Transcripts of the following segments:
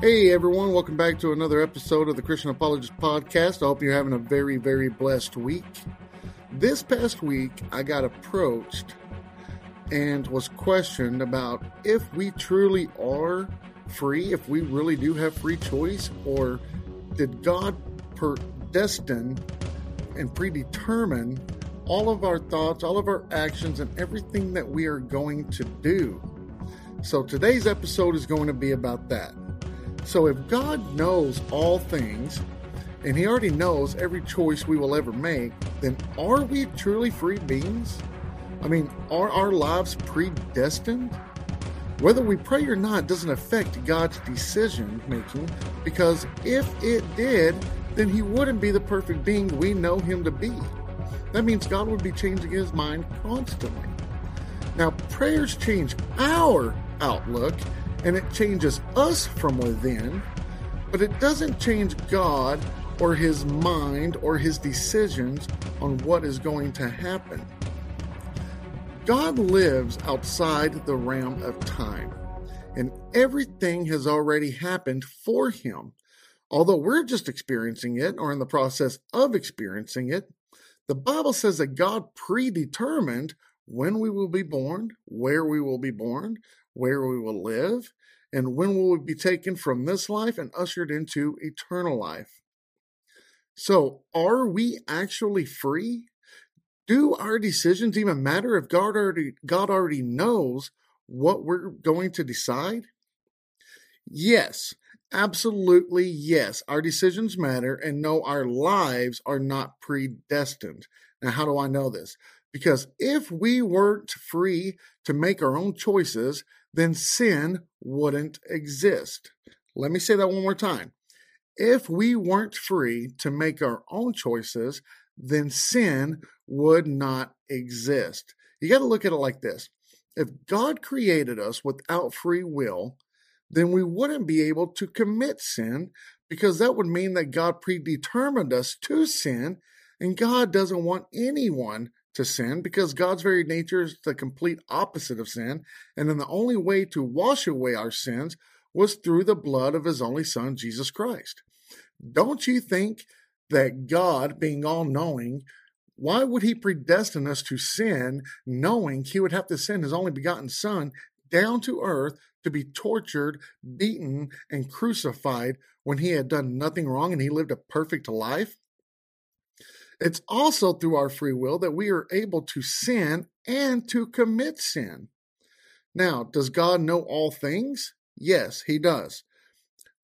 Hey everyone, welcome back to another episode of the Christian Apologist Podcast. I hope you're having a very, very blessed week. This past week, I got approached and was questioned about if we truly are free, if we really do have free choice, or did God predestine and predetermine all of our thoughts, all of our actions, and everything that we are going to do? So today's episode is going to be about that. So if God knows all things, and He already knows every choice we will ever make, then are we truly free beings? I mean, are our lives predestined? Whether we pray or not doesn't affect God's decision making because if it did, then He wouldn't be the perfect being we know Him to be. That means God would be changing His mind constantly. Now, prayers change our outlook and it changes us from within, but it doesn't change God or His mind or His decisions on what is going to happen. God lives outside the realm of time, and everything has already happened for him. Although we're just experiencing it or in the process of experiencing it, the Bible says that God predetermined when we will be born, where we will be born, where we will live, and when will we be taken from this life and ushered into eternal life. So, are we actually free? do our decisions even matter if God already God already knows what we're going to decide? Yes, absolutely yes. Our decisions matter and no our lives are not predestined. Now how do I know this? Because if we weren't free to make our own choices, then sin wouldn't exist. Let me say that one more time. If we weren't free to make our own choices, then sin would not exist. You got to look at it like this if God created us without free will, then we wouldn't be able to commit sin because that would mean that God predetermined us to sin, and God doesn't want anyone to sin because God's very nature is the complete opposite of sin. And then the only way to wash away our sins was through the blood of his only son, Jesus Christ. Don't you think that God, being all knowing, why would he predestine us to sin, knowing he would have to send his only begotten Son down to earth to be tortured, beaten, and crucified when he had done nothing wrong and he lived a perfect life? It's also through our free will that we are able to sin and to commit sin. Now, does God know all things? Yes, he does.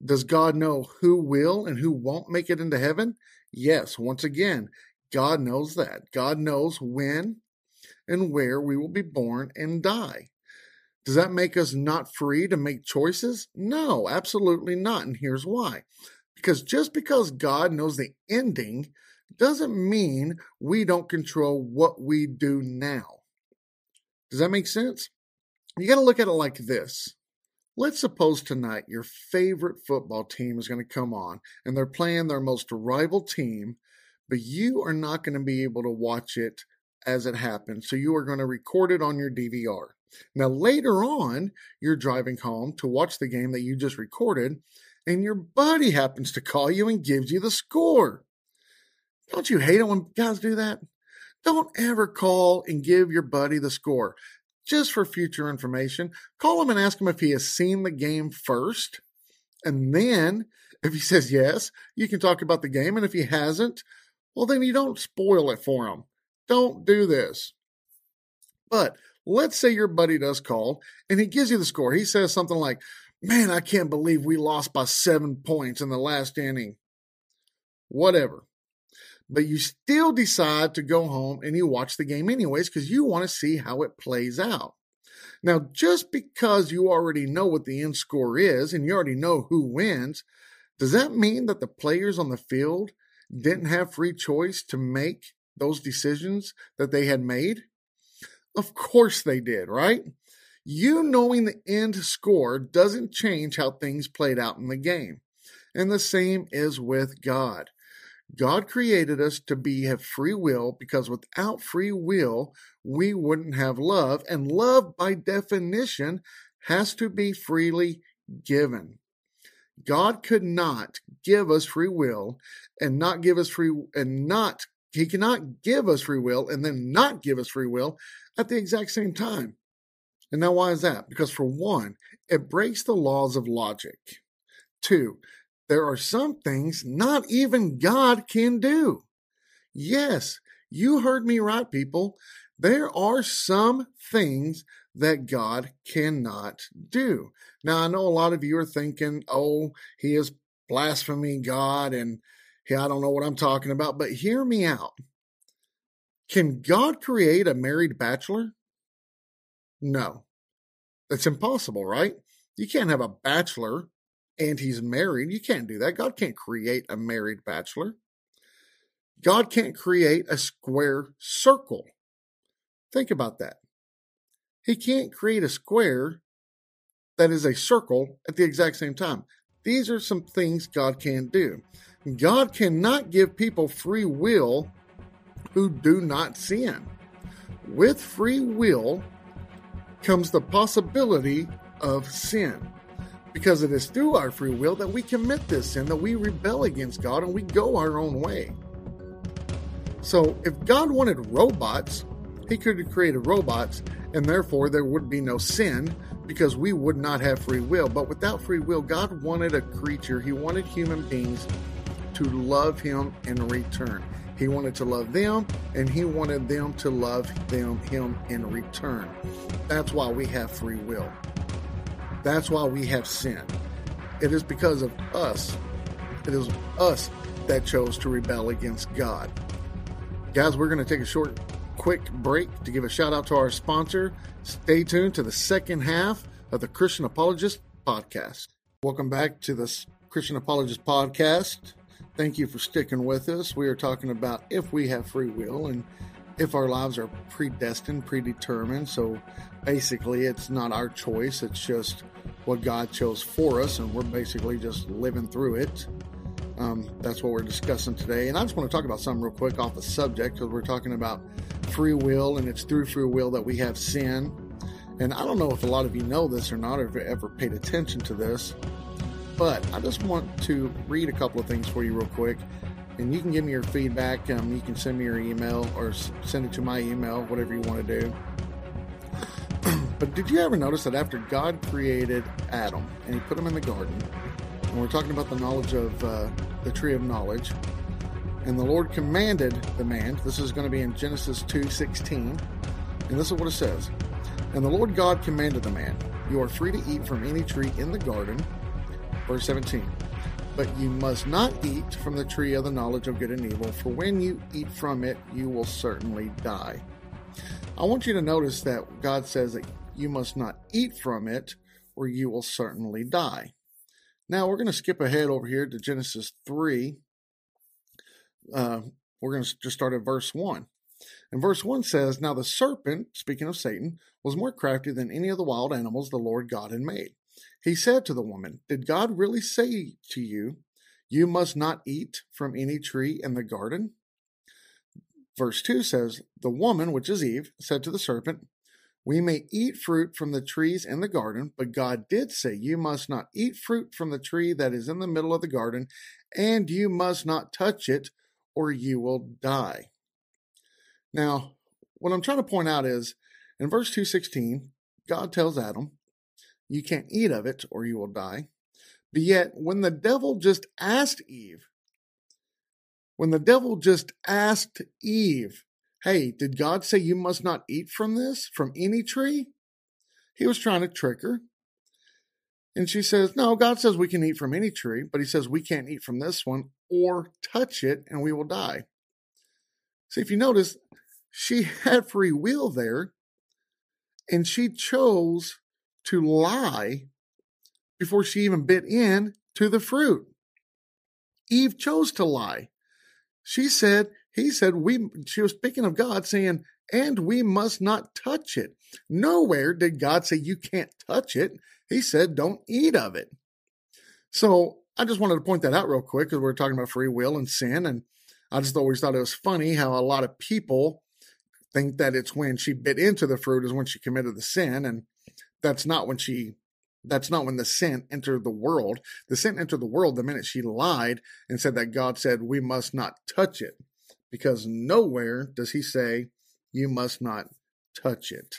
Does God know who will and who won't make it into heaven? Yes, once again, God knows that. God knows when and where we will be born and die. Does that make us not free to make choices? No, absolutely not. And here's why. Because just because God knows the ending doesn't mean we don't control what we do now. Does that make sense? You got to look at it like this. Let's suppose tonight your favorite football team is going to come on and they're playing their most rival team but you are not going to be able to watch it as it happens. So you are going to record it on your DVR. Now, later on, you're driving home to watch the game that you just recorded, and your buddy happens to call you and gives you the score. Don't you hate it when guys do that? Don't ever call and give your buddy the score just for future information. Call him and ask him if he has seen the game first. And then, if he says yes, you can talk about the game. And if he hasn't, well, then you don't spoil it for him. Don't do this. But let's say your buddy does call and he gives you the score. He says something like, Man, I can't believe we lost by seven points in the last inning. Whatever. But you still decide to go home and you watch the game anyways because you want to see how it plays out. Now, just because you already know what the end score is and you already know who wins, does that mean that the players on the field didn't have free choice to make those decisions that they had made? Of course they did, right? You knowing the end score doesn't change how things played out in the game. And the same is with God. God created us to be have free will because without free will, we wouldn't have love. And love, by definition, has to be freely given. God could not give us free will and not give us free and not he cannot give us free will and then not give us free will at the exact same time. And now why is that? Because for one, it breaks the laws of logic. Two, there are some things not even God can do. Yes, you heard me right, people. There are some things that God cannot do. Now, I know a lot of you are thinking, oh, he is blaspheming God and I don't know what I'm talking about, but hear me out. Can God create a married bachelor? No. That's impossible, right? You can't have a bachelor and he's married. You can't do that. God can't create a married bachelor. God can't create a square circle. Think about that. He can't create a square that is a circle at the exact same time. These are some things God can do. God cannot give people free will who do not sin. With free will comes the possibility of sin. Because it is through our free will that we commit this sin, that we rebel against God and we go our own way. So, if God wanted robots, He could have created robots, and therefore there would be no sin because we would not have free will. But without free will, God wanted a creature, He wanted human beings to love Him in return. He wanted to love them, and He wanted them to love them Him in return. That's why we have free will. That's why we have sin. It is because of us. It is us that chose to rebel against God. Guys, we're going to take a short, quick break to give a shout out to our sponsor. Stay tuned to the second half of the Christian Apologist podcast. Welcome back to the Christian Apologist podcast. Thank you for sticking with us. We are talking about if we have free will and if our lives are predestined, predetermined. So basically, it's not our choice, it's just what God chose for us, and we're basically just living through it. Um, that's what we're discussing today. And I just want to talk about something real quick off the subject because we're talking about free will, and it's through free will that we have sin. And I don't know if a lot of you know this or not, or if you ever paid attention to this. But I just want to read a couple of things for you real quick. And you can give me your feedback. Um, you can send me your email or send it to my email, whatever you want to do. But did you ever notice that after God created Adam and he put him in the garden, and we're talking about the knowledge of uh, the tree of knowledge, and the Lord commanded the man, this is going to be in Genesis 2 16, and this is what it says. And the Lord God commanded the man, You are free to eat from any tree in the garden Verse 17. But you must not eat from the tree of the knowledge of good and evil, for when you eat from it, you will certainly die. I want you to notice that God says that you must not eat from it, or you will certainly die. Now we're going to skip ahead over here to Genesis 3. Uh, we're going to just start at verse 1. And verse 1 says, Now the serpent, speaking of Satan, was more crafty than any of the wild animals the Lord God had made. He said to the woman, Did God really say to you, You must not eat from any tree in the garden? Verse 2 says, The woman, which is Eve, said to the serpent, We may eat fruit from the trees in the garden, but God did say, You must not eat fruit from the tree that is in the middle of the garden, and you must not touch it, or you will die. Now, what I'm trying to point out is in verse 216, God tells Adam, you can't eat of it or you will die. But yet, when the devil just asked Eve, when the devil just asked Eve, Hey, did God say you must not eat from this, from any tree? He was trying to trick her. And she says, No, God says we can eat from any tree, but He says we can't eat from this one or touch it and we will die. See, if you notice, she had free will there and she chose to lie before she even bit in to the fruit. Eve chose to lie. She said, he said, we, she was speaking of God saying, and we must not touch it. Nowhere did God say you can't touch it. He said, don't eat of it. So I just wanted to point that out real quick because we are talking about free will and sin. And I just always thought it was funny how a lot of people think that it's when she bit into the fruit is when she committed the sin. And that's not when she That's not when the sin entered the world. The sin entered the world the minute she lied and said that God said, We must not touch it. Because nowhere does he say, You must not touch it.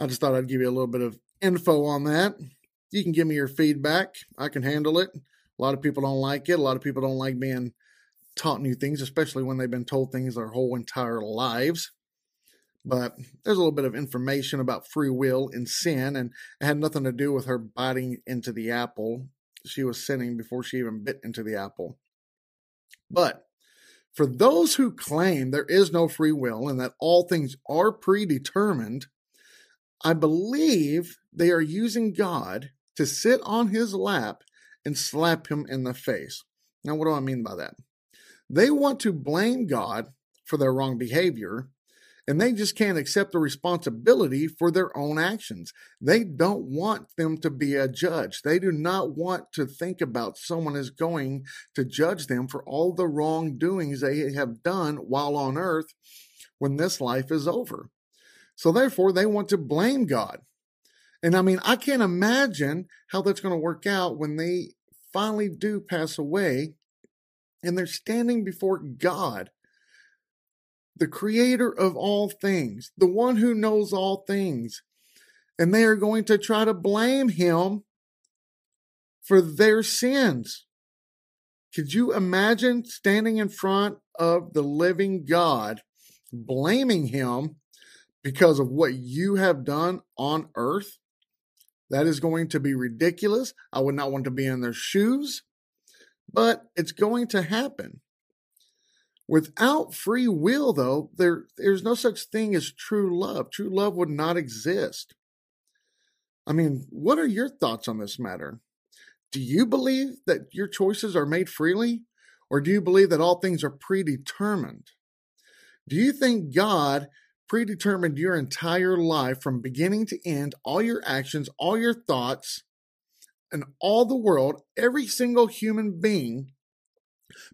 I just thought I'd give you a little bit of info on that. You can give me your feedback. I can handle it. A lot of people don't like it. A lot of people don't like being taught new things, especially when they've been told things their whole entire lives. But there's a little bit of information about free will and sin, and it had nothing to do with her biting into the apple. She was sinning before she even bit into the apple. But for those who claim there is no free will and that all things are predetermined, I believe they are using God to sit on his lap and slap him in the face. Now, what do I mean by that? They want to blame God for their wrong behavior, and they just can't accept the responsibility for their own actions. They don't want them to be a judge. They do not want to think about someone is going to judge them for all the wrongdoings they have done while on earth when this life is over. So therefore, they want to blame God. And I mean, I can't imagine how that's going to work out when they finally do pass away and they're standing before God, the creator of all things, the one who knows all things. And they are going to try to blame him for their sins. Could you imagine standing in front of the living God, blaming him because of what you have done on earth. That is going to be ridiculous. I would not want to be in their shoes, but it's going to happen. Without free will, though, there, there's no such thing as true love. True love would not exist. I mean, what are your thoughts on this matter? Do you believe that your choices are made freely? Or do you believe that all things are predetermined? Do you think God predetermined your entire life from beginning to end, all your actions, all your thoughts, and all the world, every single human being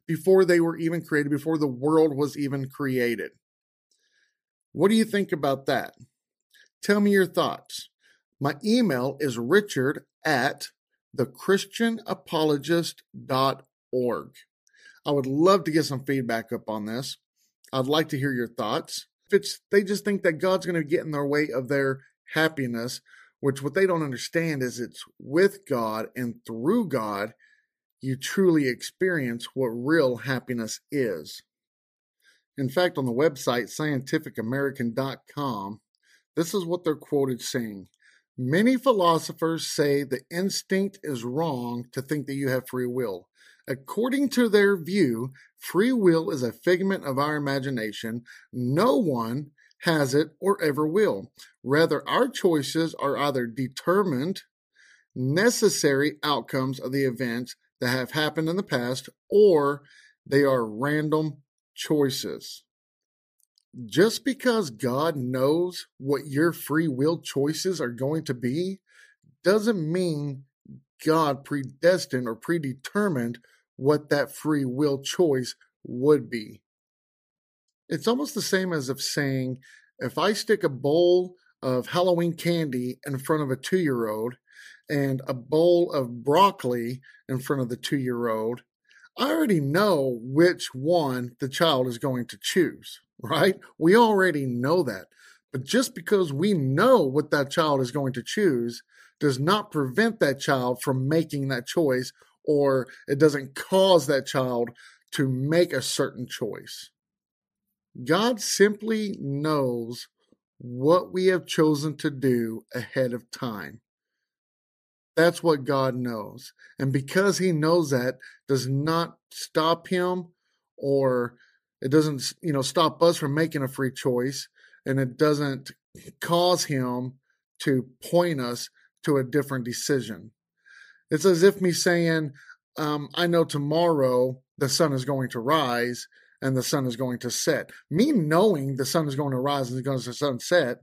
before they were even created, before the world was even created. What do you think about that? Tell me your thoughts. My email is richard at thechristianapologist.org. I would love to get some feedback up on this. I'd like to hear your thoughts if it's they just think that God's going to get in their way of their happiness, which what they don't understand is it's with God and through God you truly experience what real happiness is. In fact, on the website scientificamerican.com, this is what they're quoted saying. Many philosophers say the instinct is wrong to think that you have free will. According to their view, free will is a figment of our imagination. No one has it or ever will. Rather, our choices are either determined, necessary outcomes of the events that have happened in the past, or they are random choices. Just because God knows what your free will choices are going to be doesn't mean God predestined or predetermined what that free will choice would be. It's almost the same as if saying, if I stick a bowl of Halloween candy in front of a two year old and a bowl of broccoli in front of the two year old, I already know which one the child is going to choose, right? We already know that. But just because we know what that child is going to choose does not prevent that child from making that choice or it doesn't cause that child to make a certain choice. God simply knows what we have chosen to do ahead of time. That's what God knows. And because he knows that does not stop him or it doesn't, you know, stop us from making a free choice and it doesn't cause him to point us to a different decision. It's as if me saying, um, I know tomorrow the sun is going to rise and the sun is going to set. Me knowing the sun is going to rise and going to sunset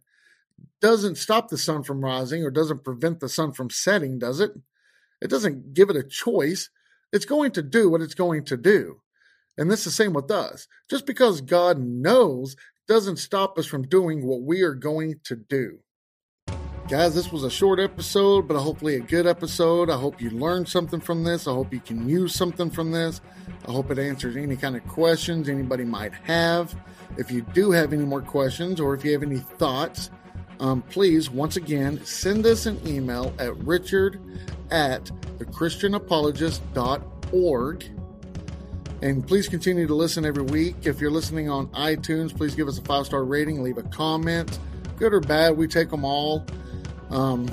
doesn't stop the sun from rising or doesn't prevent the sun from setting, does it? It doesn't give it a choice. It's going to do what it's going to do. And this is the same with us. Just because God knows doesn't stop us from doing what we are going to do. Guys, this was a short episode, but hopefully a good episode. I hope you learned something from this. I hope you can use something from this. I hope it answers any kind of questions anybody might have. If you do have any more questions or if you have any thoughts, um, please, once again, send us an email at richard at thechristianapologist.org. And please continue to listen every week. If you're listening on iTunes, please give us a five star rating, leave a comment. Good or bad, we take them all. Um,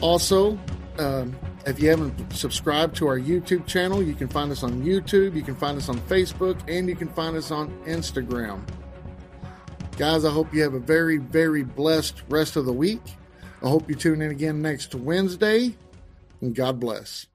also, um, if you haven't subscribed to our YouTube channel, you can find us on YouTube, you can find us on Facebook, and you can find us on Instagram. Guys, I hope you have a very, very blessed rest of the week. I hope you tune in again next Wednesday, and God bless.